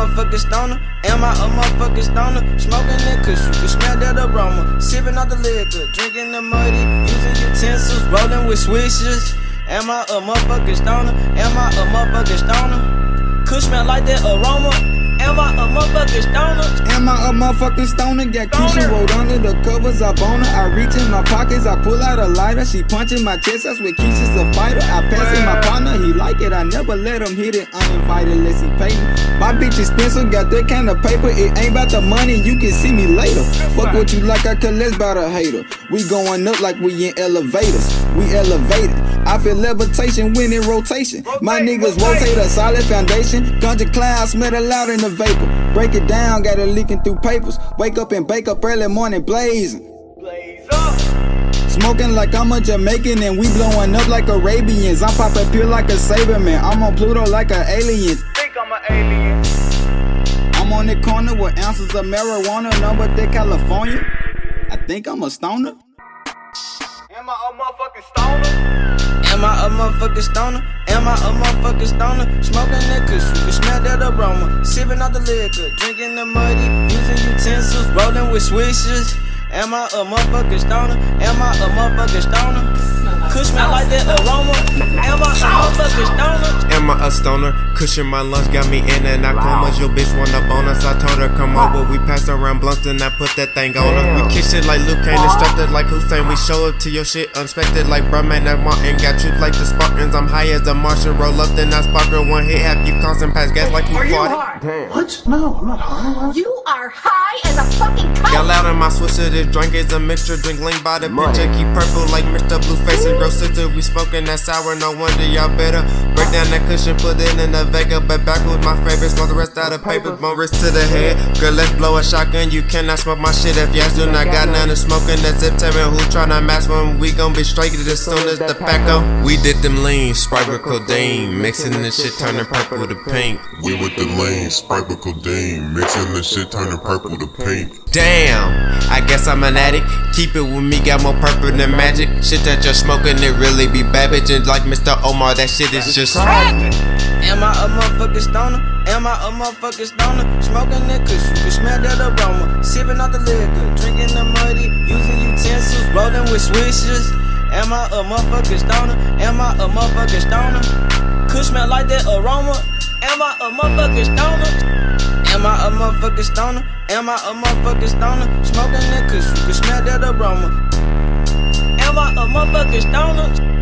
motherfucking stoner? Am I a motherfucking stoner? Smoking that kush, you can smell that aroma. Sipping out the liquor, drinking the muddy, using utensils, rolling with swishers. Am I a motherfucking stoner? Am I a motherfucking stoner? Kush smell like that aroma. Am I a motherfucking stoner? Am I a motherfucking stoner? Got cushion rolled under the covers, I bone her. I reach in my pockets, I pull out a lighter. She punching my chest, that's what Keisha's a fighter. I pass it my partner, he like it. I never let him hit it uninvited unless he pay me. My bitch expensive, got that kind of paper. It ain't about the money, you can see me later. Fuck what you like, I care less about a hater. We going up like we in elevators. We elevated. I feel levitation when in rotation. My niggas rotate a solid foundation. Ganja clouds smell it loud in the vapor. Break it down, got it leaking through papers. Wake up and bake up early morning blazing. Blaze up. Smoking like I'm a Jamaican and we blowing up like Arabians. I'm popping pure like a saber man. I'm on Pluto like an alien. Think I'm an alien. I'm on the corner with ounces of marijuana, number thick California. I think I'm a stoner. Am I a motherfucking stoner? Am I a motherfucking stoner? Am I a motherfucking stoner? Smoking that kush, you can smell that aroma. Sipping out the liquor, drinking the muddy, using utensils, rolling with swishers. Am I a motherfucking stoner? Am I a motherfucking stoner? Kush smell like that aroma. Am I a motherfucking stoner? Am I a stoner? Cushion my lunch got me in and out comas. Your bitch want a bonus. I told her come over. We passed around blunts and I put that thing on her. We kiss it like Luke Kane, instructed like Hussein. We show up to your shit unexpected like Brahman and Martin. Got truth like the Spartans. I'm high as a Martian. Roll up then I sparkle one hit. Have you constant pass gas like you fought it. What? No, I'm not high. You are high as a fucking kite. Y'all out in my swisher, this drink is a mixture. Drink lean by the picture, keep purple like Mr. Blueface and grow sister. We smoking that sour, no wonder y'all better break down that cushion, put it in the Vega. But back with my favorite, smoke the rest out of paper. More wrist to the head, girl, let's blow a shotgun. You cannot smoke my shit if y'all do not got none of smoking. That zip tapping, who tryna match one? We gon' be straight as soon as the pack go. We did them lean, Sprite with codeine, mixing the shit, turning purple to pink. We with the lane, Sprite with codeine, mixing the shit, turning purple to pink. Damn, I guess I'm an addict. Keep it with me, got more purple than magic. Shit that you're smoking, it really be bad bitches like Mr. Omar. That shit is just. Am I a motherfucking stoner? Am I a motherfucking stoner? Smoking that kush, you can smell that aroma. Sipping out the liquor, drinking the muddy, using utensils, rolling with swishers. Am I a motherfucking stoner? Am I a motherfucking stoner? Kush smell like that aroma. Am I a motherfucking stoner? Motherfucking stoner? Am I a motherfucking stoner? Smoking that kush, you can smell that aroma. Am I a motherfucking stoner?